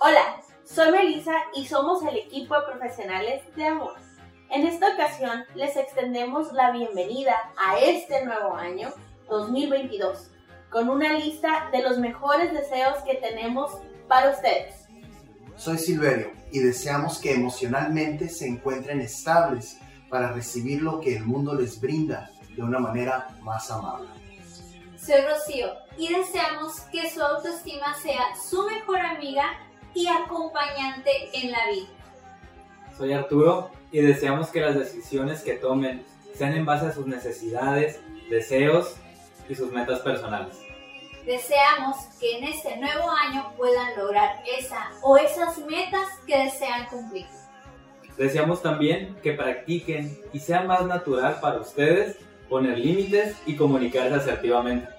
Hola, soy Melissa y somos el equipo de profesionales de amor. En esta ocasión les extendemos la bienvenida a este nuevo año 2022 con una lista de los mejores deseos que tenemos para ustedes. Soy Silverio y deseamos que emocionalmente se encuentren estables para recibir lo que el mundo les brinda de una manera más amable. Soy Rocío y deseamos que su autoestima sea su mejor amiga y acompañante en la vida. Soy Arturo y deseamos que las decisiones que tomen sean en base a sus necesidades, deseos y sus metas personales. Deseamos que en este nuevo año puedan lograr esa o esas metas que desean cumplir. Deseamos también que practiquen y sea más natural para ustedes poner límites y comunicarse asertivamente.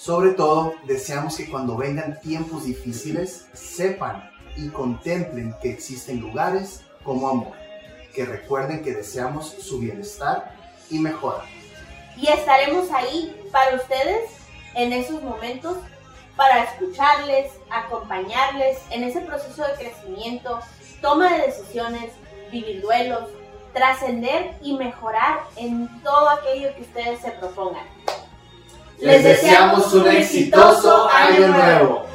Sobre todo, deseamos que cuando vengan tiempos difíciles, sepan y contemplen que existen lugares como amor, que recuerden que deseamos su bienestar y mejora. Y estaremos ahí para ustedes en esos momentos para escucharles, acompañarles en ese proceso de crecimiento, toma de decisiones, vivir duelos, trascender y mejorar en todo aquello que ustedes se propongan. Les deseamos un exitoso año nuevo.